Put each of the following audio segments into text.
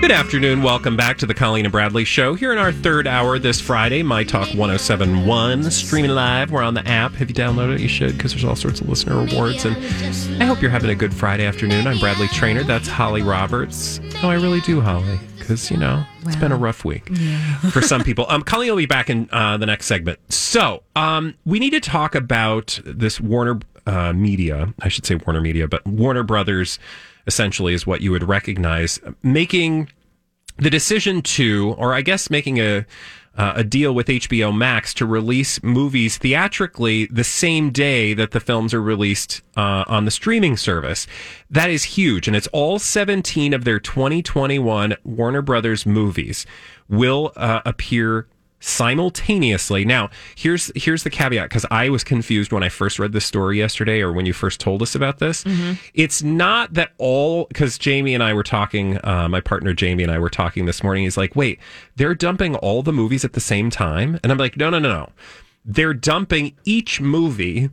Good afternoon. Welcome back to the Colleen and Bradley Show. Here in our third hour this Friday, My Talk 1071, streaming live. We're on the app. Have you downloaded it? You should, because there's all sorts of listener rewards. And I hope you're having a good Friday afternoon. I'm Bradley Traynor. That's Holly Roberts. Oh, I really do, Holly, because, you know, it's been a rough week for some people. Um, Colleen will be back in uh, the next segment. So um, we need to talk about this Warner uh, Media, I should say Warner Media, but Warner Brothers essentially is what you would recognize making the decision to, or I guess making a uh, a deal with HBO Max to release movies theatrically the same day that the films are released uh, on the streaming service. That is huge, and it's all 17 of their 2021 Warner Brothers movies will uh, appear simultaneously. Now, here's here's the caveat because I was confused when I first read the story yesterday, or when you first told us about this. It's not that all because Jamie and I were talking. Uh, my partner Jamie and I were talking this morning. He's like, "Wait, they're dumping all the movies at the same time," and I'm like, "No, no, no, no. They're dumping each movie."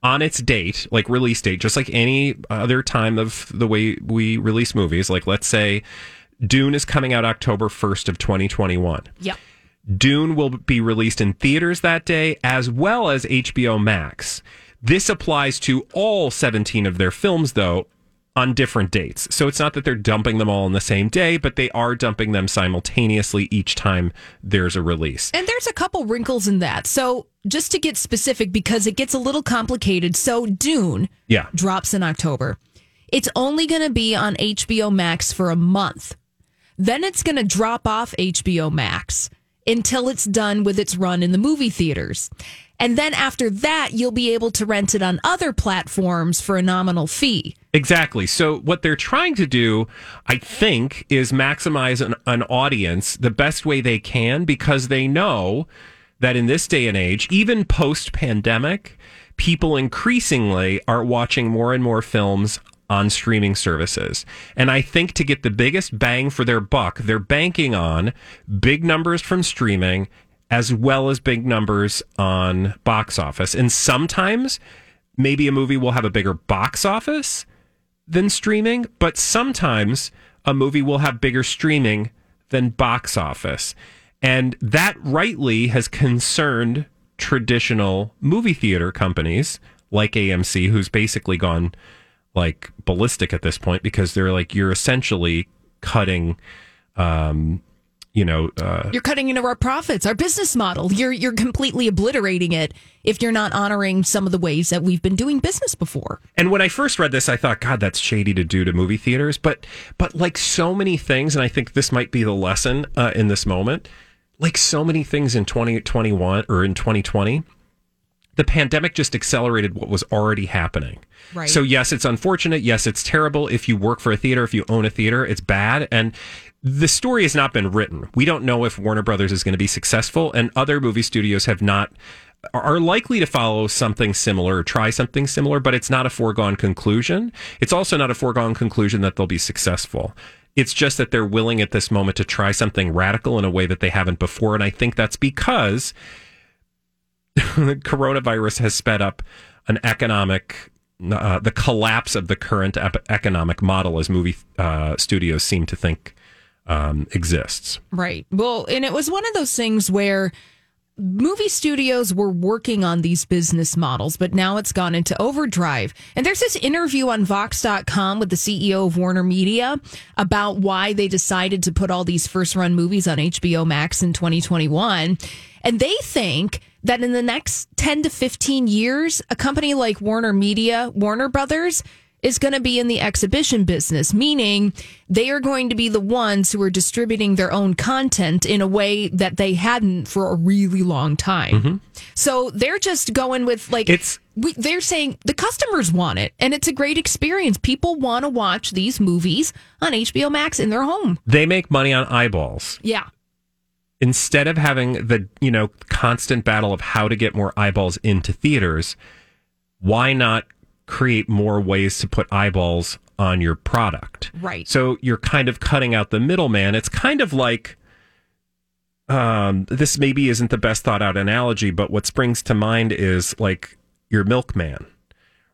On its date, like release date, just like any other time of the way we release movies. Like, let's say Dune is coming out October 1st of 2021. Yep. Dune will be released in theaters that day as well as HBO Max. This applies to all 17 of their films, though, on different dates. So it's not that they're dumping them all on the same day, but they are dumping them simultaneously each time there's a release. And there's a couple wrinkles in that. So, just to get specific, because it gets a little complicated. So, Dune Yeah. drops in October. It's only going to be on HBO Max for a month. Then it's going to drop off HBO Max until it's done with its run in the movie theaters. And then after that, you'll be able to rent it on other platforms for a nominal fee. Exactly. So what they're trying to do, I think, is maximize an, an audience the best way they can because they know that in this day and age, even post pandemic, people increasingly are watching more and more films on streaming services. And I think to get the biggest bang for their buck, they're banking on big numbers from streaming as well as big numbers on box office. And sometimes maybe a movie will have a bigger box office than streaming, but sometimes a movie will have bigger streaming than box office. And that rightly has concerned traditional movie theater companies like AMC, who's basically gone like ballistic at this point because they're like, you're essentially cutting, um, you know, uh, You're cutting into our profits, our business model. You're you're completely obliterating it if you're not honoring some of the ways that we've been doing business before. And when I first read this, I thought, God, that's shady to do to movie theaters. But, but like so many things, and I think this might be the lesson uh, in this moment. Like so many things in 2021 or in 2020, the pandemic just accelerated what was already happening. Right. So yes, it's unfortunate. Yes, it's terrible. If you work for a theater, if you own a theater, it's bad. And the story has not been written. We don't know if Warner Brothers is going to be successful, and other movie studios have not are likely to follow something similar or try something similar, but it's not a foregone conclusion. It's also not a foregone conclusion that they'll be successful. It's just that they're willing at this moment to try something radical in a way that they haven't before. And I think that's because coronavirus has sped up an economic, uh, the collapse of the current ep- economic model as movie uh, studios seem to think um, exists. Right. Well, and it was one of those things where movie studios were working on these business models, but now it's gone into overdrive. And there's this interview on Vox.com with the CEO of Warner Media about why they decided to put all these first run movies on HBO Max in 2021. And they think that in the next 10 to 15 years, a company like Warner Media, Warner Brothers, is going to be in the exhibition business, meaning they are going to be the ones who are distributing their own content in a way that they hadn't for a really long time. Mm-hmm. So they're just going with like it's. We, they're saying the customers want it, and it's a great experience. People want to watch these movies on HBO Max in their home. They make money on eyeballs. Yeah. Instead of having the you know constant battle of how to get more eyeballs into theaters, why not create more ways to put eyeballs on your product. Right. So you're kind of cutting out the middleman. It's kind of like um, this maybe isn't the best thought out analogy, but what springs to mind is like your milkman,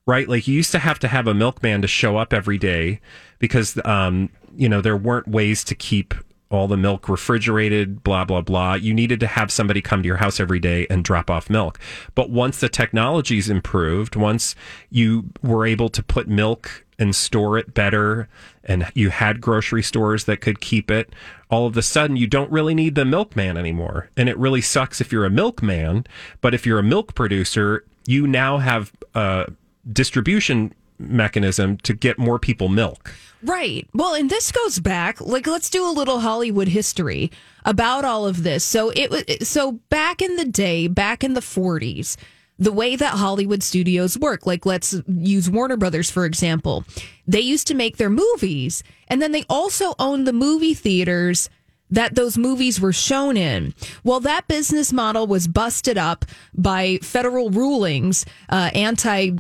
right? Like you used to have to have a milkman to show up every day because, um, you know, there weren't ways to keep all the milk refrigerated, blah, blah, blah. You needed to have somebody come to your house every day and drop off milk. But once the technology's improved, once you were able to put milk and store it better, and you had grocery stores that could keep it, all of a sudden you don't really need the milkman anymore. And it really sucks if you're a milkman, but if you're a milk producer, you now have a distribution mechanism to get more people milk. Right. Well, and this goes back. Like, let's do a little Hollywood history about all of this. So it was so back in the day, back in the forties, the way that Hollywood studios work. Like, let's use Warner Brothers for example. They used to make their movies, and then they also owned the movie theaters that those movies were shown in. Well, that business model was busted up by federal rulings, uh, anti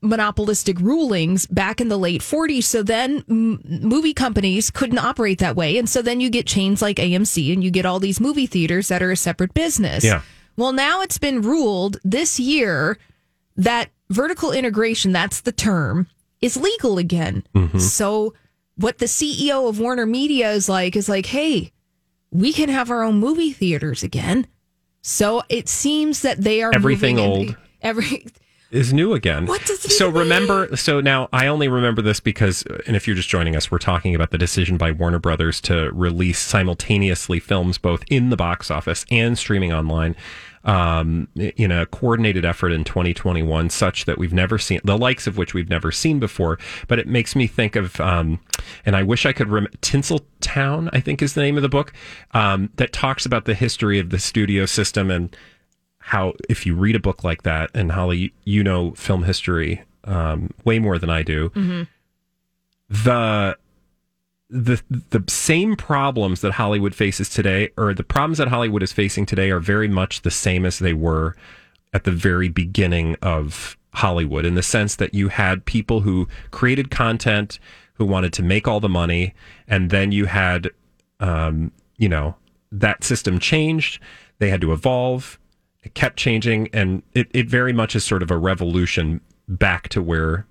monopolistic rulings back in the late 40s. So then m- movie companies couldn't operate that way. And so then you get chains like AMC and you get all these movie theaters that are a separate business. Yeah. Well, now it's been ruled this year that vertical integration, that's the term, is legal again. Mm-hmm. So what the CEO of Warner Media is like is like, hey, we can have our own movie theaters again. So it seems that they are everything old. every is new again. What does it so mean? remember? So now I only remember this because, and if you're just joining us, we're talking about the decision by Warner Brothers to release simultaneously films both in the box office and streaming online um, in a coordinated effort in 2021, such that we've never seen the likes of which we've never seen before. But it makes me think of, um, and I wish I could remember Tinseltown, I think is the name of the book, um, that talks about the history of the studio system and how, if you read a book like that, and Holly, you know film history um, way more than I do, mm-hmm. the the the same problems that Hollywood faces today, or the problems that Hollywood is facing today, are very much the same as they were at the very beginning of Hollywood, in the sense that you had people who created content who wanted to make all the money, and then you had, um, you know, that system changed. They had to evolve. It kept changing, and it, it very much is sort of a revolution back to where,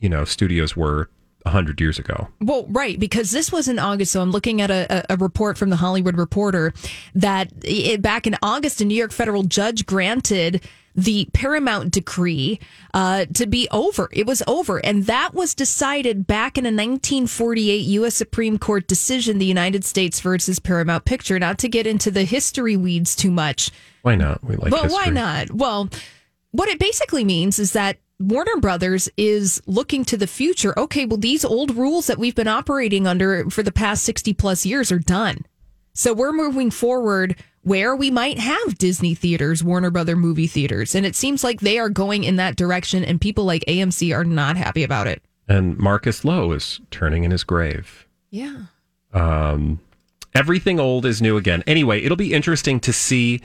you know, studios were 100 years ago. Well, right, because this was in August. So I'm looking at a, a report from the Hollywood Reporter that it, back in August, a New York federal judge granted the Paramount decree uh, to be over. It was over. And that was decided back in a 1948 U.S. Supreme Court decision, the United States versus Paramount Picture. Not to get into the history weeds too much. Why not? We like But history. why not? Well, what it basically means is that Warner Brothers is looking to the future. Okay, well, these old rules that we've been operating under for the past 60 plus years are done. So we're moving forward where we might have Disney theaters, Warner Brother movie theaters. And it seems like they are going in that direction, and people like AMC are not happy about it. And Marcus Loew is turning in his grave. Yeah. Um, everything old is new again. Anyway, it'll be interesting to see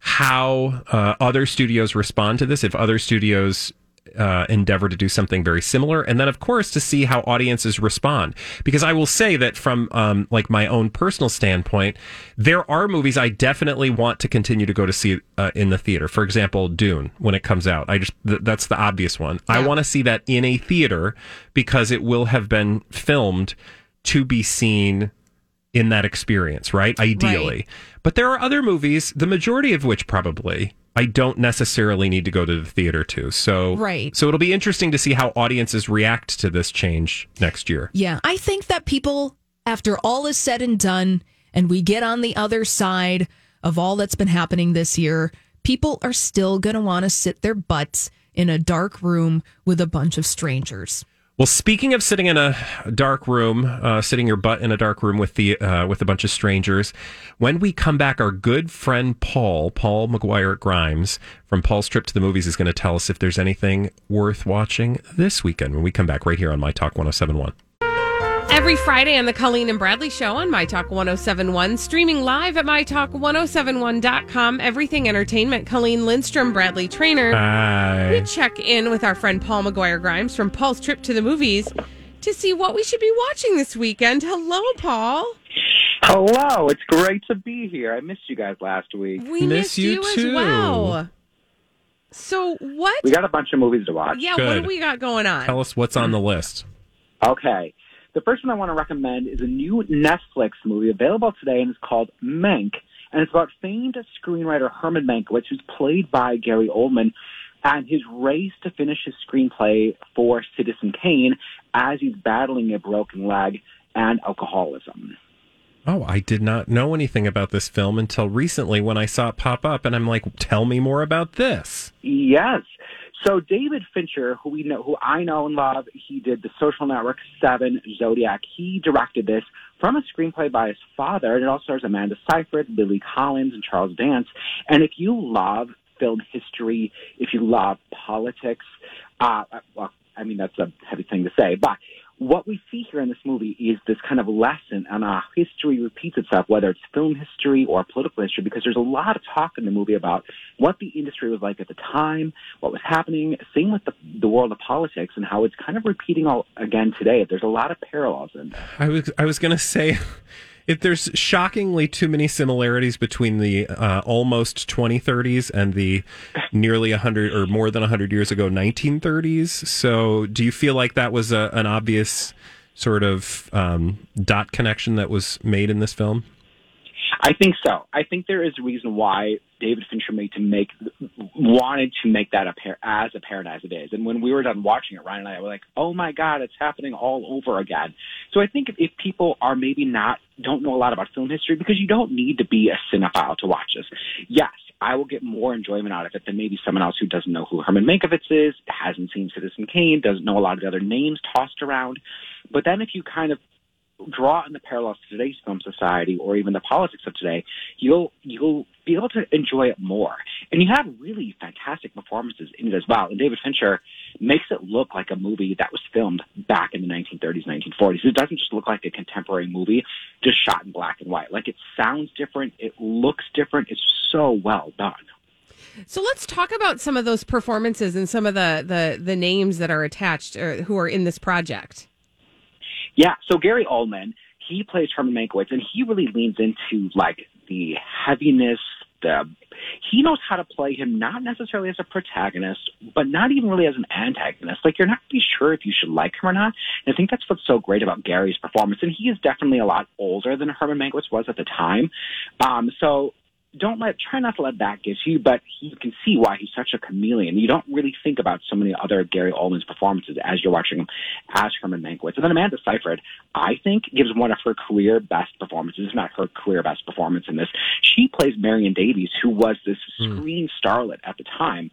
how uh, other studios respond to this. If other studios uh, endeavor to do something very similar, and then of course to see how audiences respond. Because I will say that from um, like my own personal standpoint, there are movies I definitely want to continue to go to see uh, in the theater. For example, Dune when it comes out. I just th- that's the obvious one. I want to see that in a theater because it will have been filmed to be seen in that experience, right? Ideally. Right. But there are other movies, the majority of which probably I don't necessarily need to go to the theater too. So Right. So it'll be interesting to see how audiences react to this change next year. Yeah, I think that people, after all is said and done, and we get on the other side of all that's been happening this year, people are still going to want to sit their butts in a dark room with a bunch of strangers. Well, speaking of sitting in a dark room, uh, sitting your butt in a dark room with the uh, with a bunch of strangers, when we come back, our good friend Paul, Paul McGuire Grimes from Paul's Trip to the Movies, is going to tell us if there's anything worth watching this weekend. When we come back, right here on My Talk 1071. Every Friday on the Colleen and Bradley Show on My Talk 1071, streaming live at MyTalk1071.com. Everything Entertainment, Colleen Lindstrom, Bradley Traynor. Hi. We check in with our friend Paul McGuire Grimes from Paul's Trip to the Movies to see what we should be watching this weekend. Hello, Paul. Hello, it's great to be here. I missed you guys last week. We Miss missed you you, too. as well. So, what? We got a bunch of movies to watch. yeah, what Good. do we got going on? Tell us what's on the list. Okay. The first one I want to recommend is a new Netflix movie available today, and it's called Mank. And it's about famed screenwriter Herman Mankiewicz, who's played by Gary Oldman, and his race to finish his screenplay for Citizen Kane as he's battling a broken leg and alcoholism. Oh, I did not know anything about this film until recently when I saw it pop up, and I'm like, tell me more about this. Yes. So David Fincher, who we know, who I know and love, he did The Social Network, Seven, Zodiac. He directed this from a screenplay by his father, and it also stars Amanda Seyfried, Lily Collins, and Charles Dance. And if you love film history, if you love politics, uh, well, I mean that's a heavy thing to say, but what we see here in this movie is this kind of lesson on how history repeats itself, whether it's film history or political history, because there's a lot of talk in the movie about what the industry was like at the time, what was happening, same with the, the world of politics, and how it's kind of repeating all again today. There's a lot of parallels in there. I was I was gonna say, if there's shockingly too many similarities between the uh, almost 2030s and the nearly 100 or more than 100 years ago 1930s. So, do you feel like that was a, an obvious sort of um, dot connection that was made in this film? I think so. I think there is a reason why David Fincher made to make wanted to make that appear as apparent as it is. And when we were done watching it, Ryan and I were like, "Oh my god, it's happening all over again." So I think if, if people are maybe not don't know a lot about film history because you don't need to be a cinephile to watch this. Yes, I will get more enjoyment out of it than maybe someone else who doesn't know who Herman Mankiewicz is, hasn't seen Citizen Kane, doesn't know a lot of the other names tossed around. But then if you kind of draw on the parallels to today's film society or even the politics of today, you'll you'll be able to enjoy it more. And you have really fantastic performances in it as well. And David Fincher makes it look like a movie that was filmed back in the 1930s, 1940s. It doesn't just look like a contemporary movie, just shot in black and white. Like it sounds different, it looks different. It's so well done. So let's talk about some of those performances and some of the the, the names that are attached or who are in this project. Yeah, so Gary Oldman, he plays Herman Mankiewicz, and he really leans into like the heaviness. The he knows how to play him not necessarily as a protagonist, but not even really as an antagonist. Like you're not really sure if you should like him or not. And I think that's what's so great about Gary's performance. And he is definitely a lot older than Herman Mankiewicz was at the time. Um, so don't let try not to let that get to you, but you can see why he's such a chameleon. You don't really think about so many other Gary Oldman's performances as you're watching him as Herman Mankiewicz. And then Amanda Seyfried, I think, gives one of her career best performances, if not her career best performance in this. She plays Marion Davies, who was this hmm. screen starlet at the time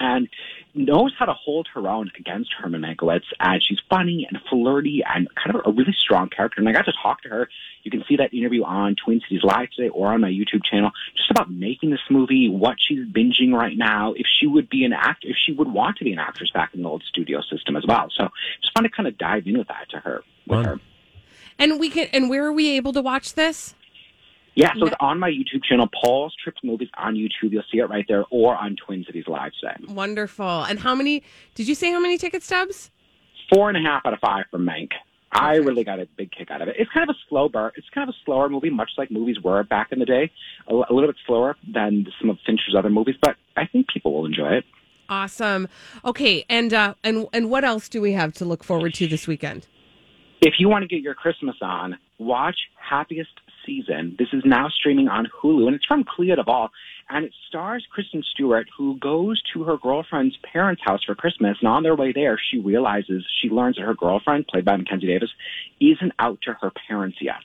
and knows how to hold her own against Herman Mankiewicz And she's funny and flirty and kind of a really strong character. And I got to talk to her. You can see that interview on Twin Cities Live today or on my YouTube channel, just about making this movie, what she's binging right now, if she would be an actor, if she would want to be an actress back in the old studio system as well. So it's fun to kind of dive in with that to her, with Fun. her. And we can and where are we able to watch this? Yeah, so it's on my YouTube channel, Paul's Trip to Movies on YouTube. You'll see it right there, or on Twin Cities Live today. Wonderful. And how many did you say how many ticket stubs? four and a half out of five from Mank. I really got a big kick out of it. It's kind of a slow burn. It's kind of a slower movie, much like movies were back in the day. A, a little bit slower than some of Fincher's other movies, but I think people will enjoy it. Awesome. Okay, and uh and and what else do we have to look forward to this weekend? If you want to get your Christmas on, watch Happiest Season. This is now streaming on Hulu, and it's from Clea DuVall, and it stars Kristen Stewart, who goes to her girlfriend's parents' house for Christmas, and on their way there, she realizes, she learns that her girlfriend, played by Mackenzie Davis, isn't out to her parents yet.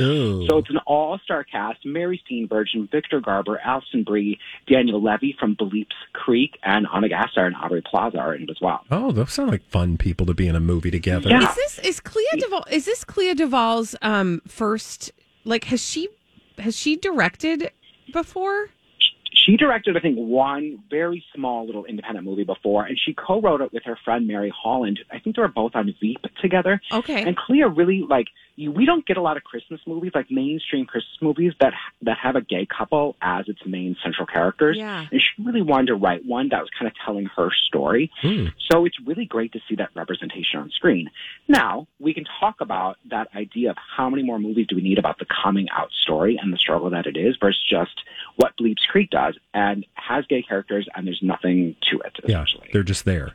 Ooh. So it's an all-star cast: Mary Steenburgen, Victor Garber, Alison Brie, Daniel Levy from Bleeps Creek, and Ana Gasteyer and Aubrey Plaza are in it as well. Oh, those sound like fun people to be in a movie together. Yeah. Is this is Clea DuVall? Is this Clea DuVall's um first? Like, has she has she directed before? She directed, I think, one very small little independent movie before, and she co-wrote it with her friend Mary Holland. I think they were both on Veep together. Okay. And Clea really like you, we don't get a lot of Christmas movies like mainstream Christmas movies that that have a gay couple as its main central characters. Yeah. And she really wanted to write one that was kind of telling her story. Hmm. So it's really great to see that representation on screen. Now we can talk about that idea of how many more movies do we need about the coming out story and the struggle that it is versus just what Bleeps Creek does and has gay characters and there's nothing to it Yeah, essentially. they're just there,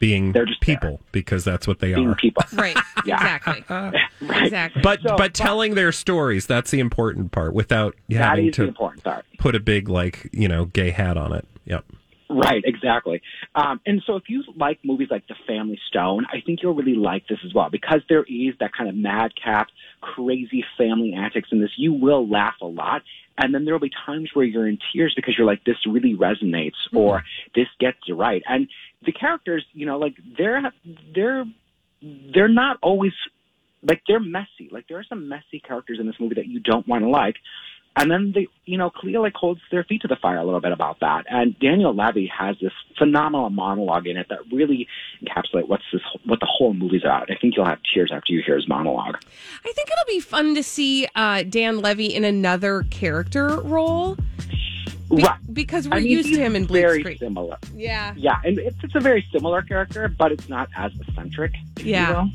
being They're just people because that's what they being are. people. Right. Yeah. Exactly. Right. Exactly. But So, but but- telling their stories that's the important part without That having is the to important part. put a big like you know gay hat on it. Yep. Right, exactly. Um, and so if you like movies like The Family Stone, I think you'll really like this as well because there is that kind of madcap, crazy family antics in this. You will laugh a lot. And then there will be times where you're in tears because you're like, this really resonates or this gets you right. And the characters, you know, like they're, they're, they're not always like they're messy. Like there are some messy characters in this movie that you don't want to like. And then the, you know, Clea like holds their feet to the fire a little bit about that. And Daniel Levy has this phenomenal monologue in it that really encapsulates what's this, what the whole movie's about. I think you'll have tears after you hear his monologue. I think it'll be fun to see uh, Dan Levy in another character role. Be- right. Because we're I mean, used to him in Bleeps very Creek. similar. Yeah. Yeah, and it's, it's a very similar character, but it's not as eccentric. if you Yeah.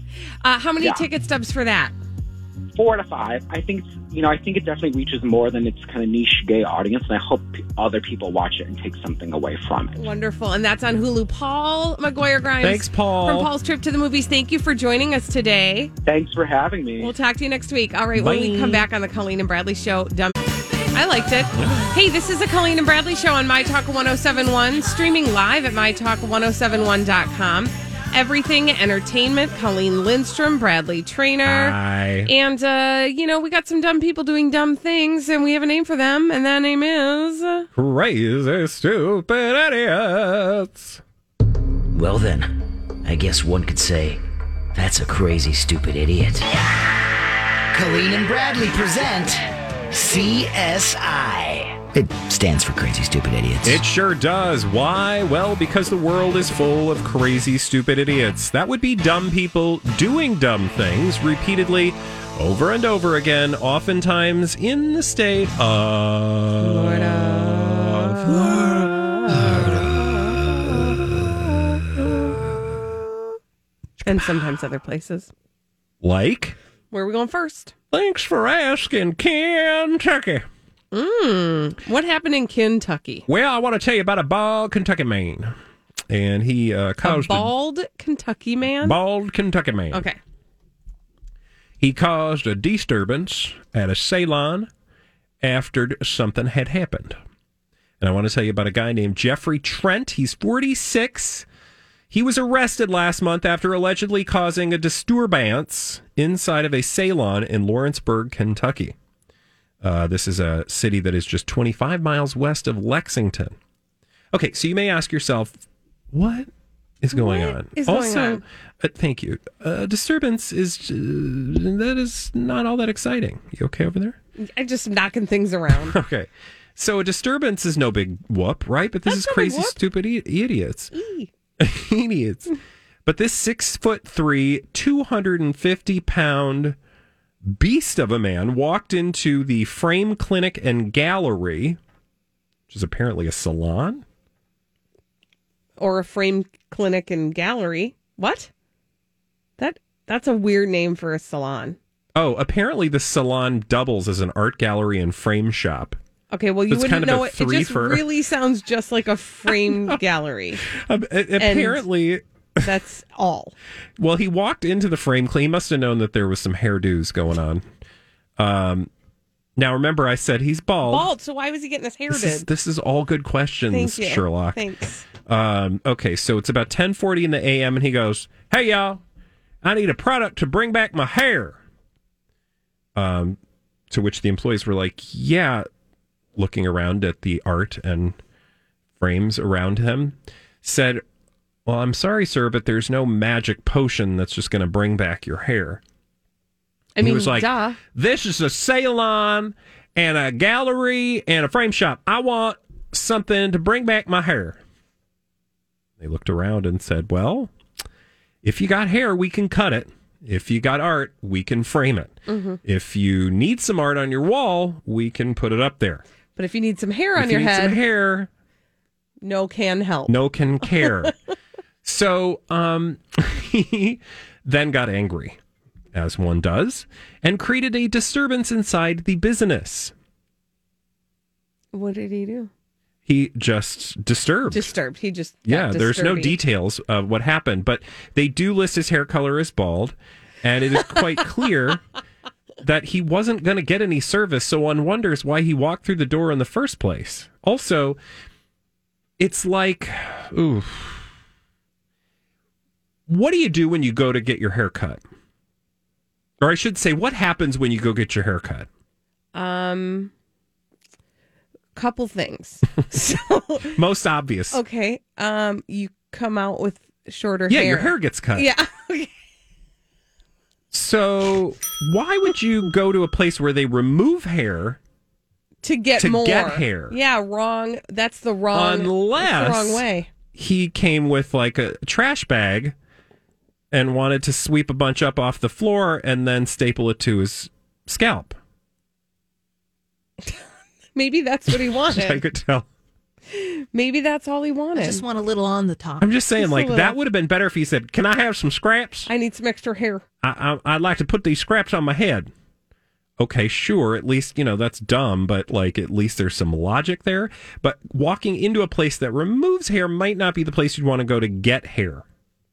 Uh, how many Yeah. ticket stubs for that? Four to five. I think you know, I think it definitely reaches more than its kind of niche gay audience, and I hope other people watch it and take something away from it. Wonderful. And that's on Hulu. Paul McGuire Grimes. Thanks, Paul. From Paul's Trip to the Movies. Thank you for joining us today. Thanks for having me. We'll talk to you next week. All right, when we come back on the Colleen and Bradley show, dumb. I liked it. Hey, this is the Colleen and Bradley show on My Talk 1071, streaming live at MyTalk1071.com. Everything entertainment, Colleen Lindstrom, Bradley Traynor. Hi. And, uh, you know, we got some dumb people doing dumb things, and we have a name for them, and that name is. Crazy stupid idiots. Well, then, I guess one could say that's a crazy, stupid idiot. Colleen and Bradley present CSI. It stands for Crazy Stupid Idiots. It sure does. Why? Well, because the world is full of crazy, stupid idiots. That would be dumb people doing dumb things repeatedly over and over again, oftentimes in the state of. Florida. And sometimes other places. Like? Where are we going first? Thanks for asking, Kentucky. Mm, what happened in Kentucky? Well, I want to tell you about a bald Kentucky man. And he uh, A caused bald Kentucky man? bald Kentucky man. Okay. He caused a disturbance at a salon after something had happened. And I want to tell you about a guy named Jeffrey Trent. He's 46. He was arrested last month after allegedly causing a disturbance inside of a salon in Lawrenceburg, Kentucky. Uh, this is a city that is just 25 miles west of Lexington. Okay, so you may ask yourself, what is going What on? is going also, on? Uh, thank you. Uh, disturbance is uh, that is not all that exciting. You okay over there? I'm just knocking things around. Okay. So a disturbance is no big whoop, right? But this That's is no crazy, stupid i- idiots. Idiots. But this six foot three, 250 pound beast of a man walked into the Frame Clinic and Gallery, which is apparently a salon. or a frame clinic and gallery. What? That that's a weird name for a salon. Oh, apparently the salon doubles as an art gallery and frame shop. Okay, well you wouldn't kind of know it. It just really sounds just like a frame gallery. Um, apparently, That's all. well, he walked into the frame. Clean. He must have known that there was some hairdos going on. Um, now remember, I said he's bald. Bald. So why was he getting his hair This is, this is all good questions, Thank you, Sherlock. Thanks. Um, okay, so it's about 1040 in the AM, and he goes, Hey, y'all, I need a product to bring back my hair. Um, to which the employees were like, Yeah, looking around at the art and frames around him, said, Well, I'm sorry, sir, but there's no magic potion that's just going to bring back your hair. I he mean, was like, duh. This is a salon and a gallery and a frame shop. I want something to bring back my hair. They looked around and said, Well, if you got hair, we can cut it. If you got art, we can frame it. Mm-hmm. If you need some art on your wall, we can put it up there. But if you need some hair if on you your need head, some hair, no can help. no can care. so um, he then got angry, as one does, and created a disturbance inside the business. What did he do? He just disturbed. Disturbed. He just yeah, there's no details of what happened, but they do list his hair color as bald, and it is quite clear that he wasn't going to get any service. So one wonders why he walked through the door in the first place. Also, it's like, ooh, what do you do when you go to get your hair cut? Or I should say, what happens when you go get your hair cut? Um, couple things. so Most obvious. okay, um, you come out with shorter yeah, hair. your hair gets cut. Yeah. Okay. So why would you go to a place where they remove hair To get To more get hair. Yeah, wrong. That's the wrong. Unless- the wrong way. he came with like a trash bag and wanted to sweep a bunch up off the floor and then staple it to his scalp. Maybe that's what he wanted. I could tell. Maybe that's all he wanted. I just want a little on the top. I'm just saying, Just like that would have been better if he said, "Can I have some scraps? I need some extra hair. I, I, I'd like to put these scraps on my head." Okay, sure. At least you know that's dumb, but like at least there's some logic there. But walking into a place that removes hair might not be the place you'd want to go to get hair.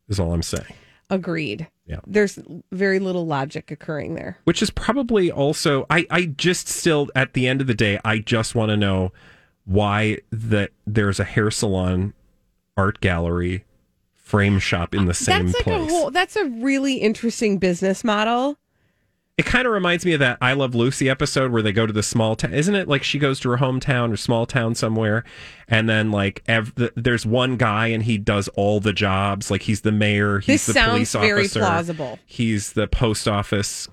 Is all I'm saying. Agreed. Yeah. There's very little logic occurring there. which is probably also I, I just still at the end of the day i just want to know why that there's a hair salon art gallery frame shop in the uh, same that's like place a whole. That's a really interesting business model. It kind of reminds me of that i love lucy episode where they go to the small town isn't it? Like she goes to her hometown or small town somewhere and then like ev- the, there's one guy and he does all the jobs. Like he's the mayor he's This the sounds police very officer plausible. he's the post office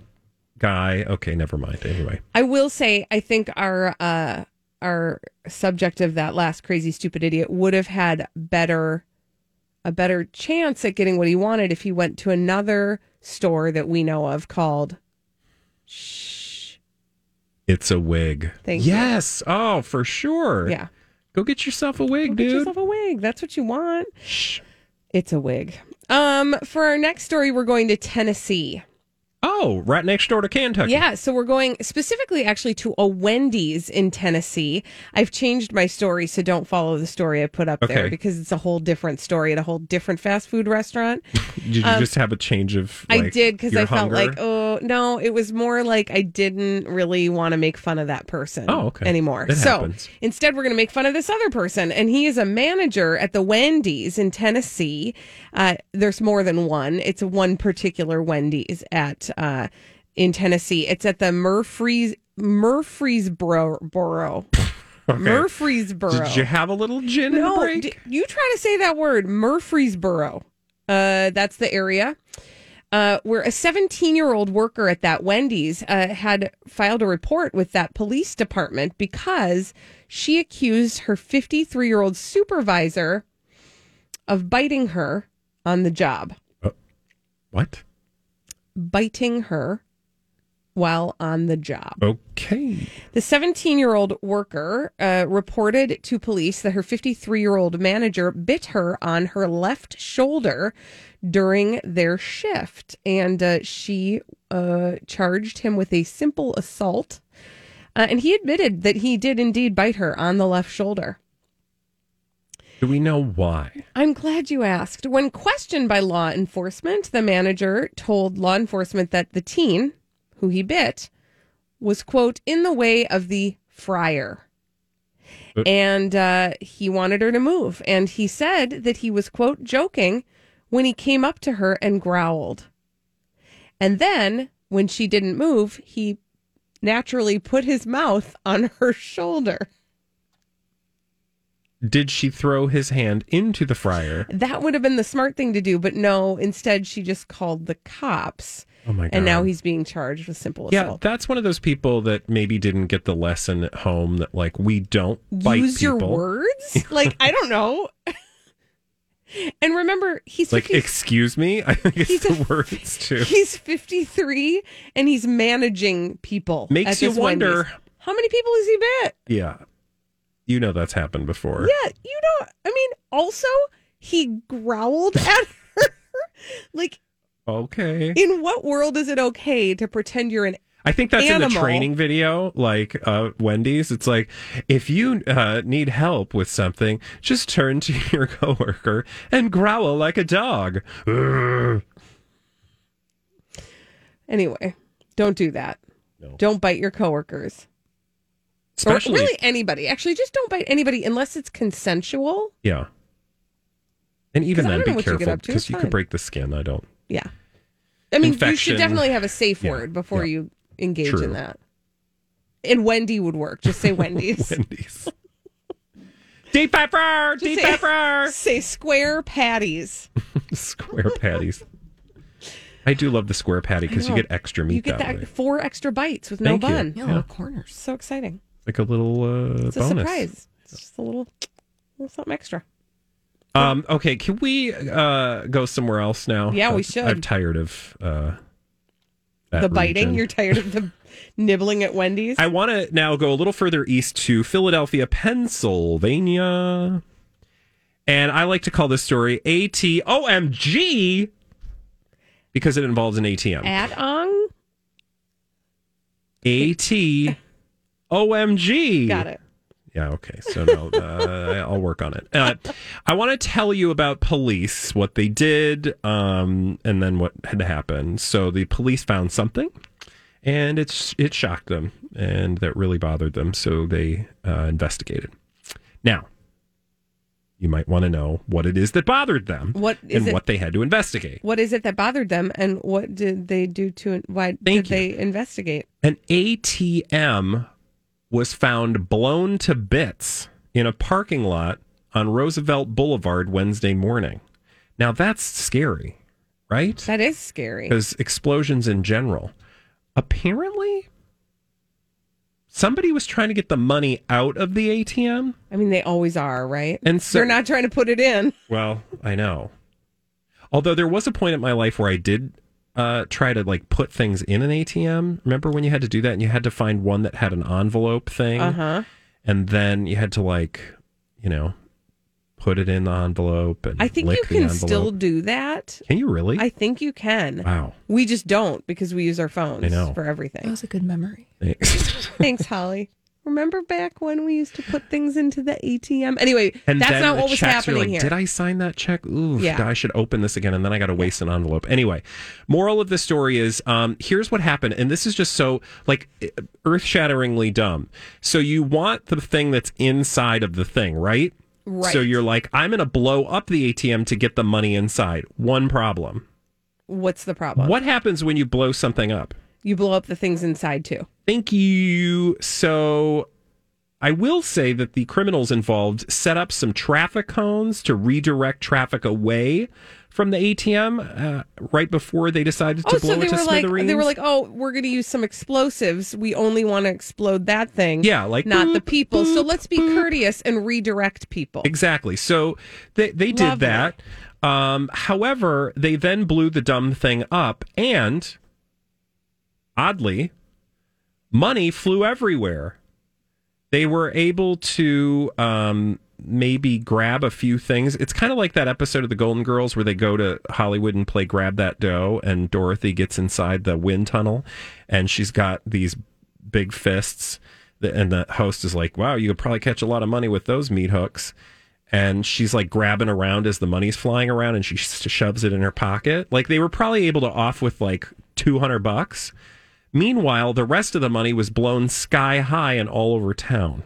guy. Okay never mind. Anyway. I will say, I think our uh our subject of that last crazy stupid idiot would have had better a better chance at getting what he wanted if he went to another store that we know of called Shh. It's a wig. Thank you. yes. Oh, for sure. Yeah. Go get yourself a wig, Go get dude. yourself a wig. That's what you want. Shh. It's a wig. Um, for our next story, we're going to Tennessee. Oh, right next door to Kentucky. Yeah, so we're going specifically actually to a Wendy's in Tennessee. I've changed my story, so don't follow the story I put up there because it's a whole different story at a whole different fast food restaurant. Did you just have a change of? I did because I felt like, oh no, it was more like I didn't really want to make fun of that person Oh, okay. anymore. It so happens. instead, we're going to make fun of this other person, and he is a manager at the Wendy's in Tennessee. Uh, there's more than one. It's one particular Wendy's at uh, in Tennessee. It's at the Murfrees Murfreesboro Borough. Murfreesboro. Did you have a little gin No, break? d- you try to say that word, Murfreesboro. Uh, that's the area. Uh, where a 17 year old worker at that Wendy's uh, had filed a report with that police department because she accused her 53 year old supervisor of biting her on the job. what? Biting her while on the job. Okay. The 17 year old worker uh, reported to police that her 53 year old manager bit her on her left shoulder during their shift. And uh, she uh, charged him with a simple assault. Uh, and he admitted that he did indeed bite her on the left shoulder. Do we know why? I'm glad you asked. When questioned by law enforcement, the manager told law enforcement that the teen, who he bit, was, quote, in the way of the fryer. And uh, he wanted her to move. And he said that he was, quote, joking when he came up to her and growled. And then, when she didn't move, he naturally put his mouth on her shoulder. Did she throw his hand into the fryer? That would have been the smart thing to do, but no, instead she just called the cops. Oh my god. And now he's being charged with simple Yeah, that's one of those people that maybe didn't get the lesson at home that like we don't bite Use your people. words? like, I don't know. and remember, he's Like, 50 excuse me? I think it's He's the a- words too. he's 53 and he's managing people. Makes you wonder. Wendy's. How many people has he bit? Yeah. You know that's happened before. Yeah, you know, I mean, also, he growled at her. like, Okay. in what world is it okay to pretend you're an I think that's in the training video, like uh, Wendy's. It's like if you uh, need help with something, just turn to your coworker and growl like a dog. Anyway, don't do that. Don't bite your coworkers. Especially, or really anybody. Actually, just don't bite anybody unless it's consensual. yeah. And even then, be know what you get careful because It's you could break the skin. I don't. Yeah. I mean, you should definitely have a safe Yeah, word before yeah. you engage True. in that. And Wendy would work. Just say Wendy's. Wendy's. Deep pepper, deep say- pepper, say square patties. square patties. I do love the square patty because you get extra meat You get that, that four extra bites with Thank no you. bun. Yeah, little corners. So exciting. Like a little uh, It's a bonus. surprise. It's just a little, little something extra. Um, okay, can we uh, go somewhere else now? Yeah, we should. I'm tired of uh, the biting. region. You're tired of the nibbling at Wendy's. I want to now go a little further east to Philadelphia, Pennsylvania. And I like to call this story ATOMG because it involves an ATM. At ong. ATOMG. Got it. Yeah, okay. So no, uh, I'll work on it. Uh, I want to tell you about police, what they did, um, and then what had happened. So the police found something, and it's it shocked them, and that really bothered them. So they uh, investigated. Now, you might want to know what it is that bothered them, What is and it- what they had to investigate. What is it that bothered them, and what did they do to? Why Thank did they investigate? An ATM was found blown to bits in a parking lot on Roosevelt Boulevard Wednesday morning. Now that's scary, right? That is scary. Because explosions in general. Apparently, somebody was trying to get the money out of the ATM. I mean, they always are, right? And so- they're not trying to put it in. Well, I know. Although there was a point in my life where I did uh, try to like put things in an ATM. Remember when you had to do that and you had to find one that had an envelope thing? Uh huh. and then you had to like you know put it in the envelope and I think lick you can still do that. Can you really? I think you can. wow. We just don't because we use our phones I know. for everything. That was a good memory. Thanks. Thanks, Holly. Remember back when we used to put things into the ATM? Anyway, And that's not what was happening like, here. Did I sign that check? Ooh, Yeah. I should open this again, and then I got to waste an envelope. Anyway, moral of the story is: um, here's what happened, and this is just so like earth-shatteringly dumb. So you want the thing that's inside of the thing, right? Right. So you're like, I'm going to blow up the ATM to get the money inside. One problem. What's the problem? What happens when you blow something up? You blow up the things inside too. Thank you. So I will say that the criminals involved set up some traffic cones to redirect traffic away from the ATM uh, right before they decided to Oh, blow so it to were like smithereens. they were like, oh, we're going to use some explosives. We only want to explode that thing. Yeah, like not the boop, people. so let's be boop. courteous and redirect people. Exactly. So they they did Lovely. that. Um, however, they then blew the dumb thing up, and oddly, money flew everywhere. They were able to um, maybe grab a few things. It's kind of like that episode of The Golden Girls where they go to Hollywood and play grab that dough, and Dorothy gets inside the wind tunnel, and she's got these big fists. And the host is like, "Wow, you could probably catch a lot of money with those meat hooks." and she's like grabbing around as the money's flying around and she shoves it in her pocket like they were probably able to off with like 200 bucks meanwhile the rest of the money was blown sky high and all over town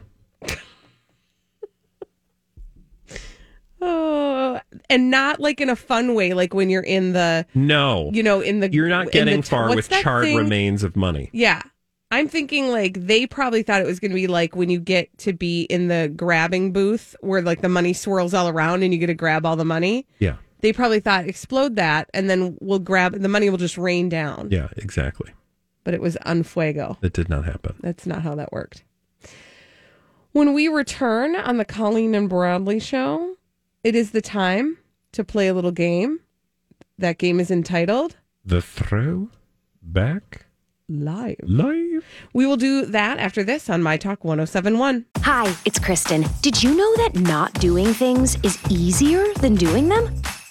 Oh, and not like in a fun way, like when you're in the, no you know, in the. you're not getting the- far with charred thing? remains of money Yeah. I'm thinking like they probably thought it was going to be like when you get to be in the grabbing booth where like the money swirls all around and you get to grab all the money. yeah They probably thought explode that and then we'll grab the money will just rain down. yeah exactly But it was unfuego. that did not happen That's not how that worked. When we return on the Colleen and Bradley show, it is the time to play a little game. That game is entitled the throw back Live. live We will do that after this on My Talk 1071. Hi, it's Kristen. Did you know that not doing things is easier than doing them?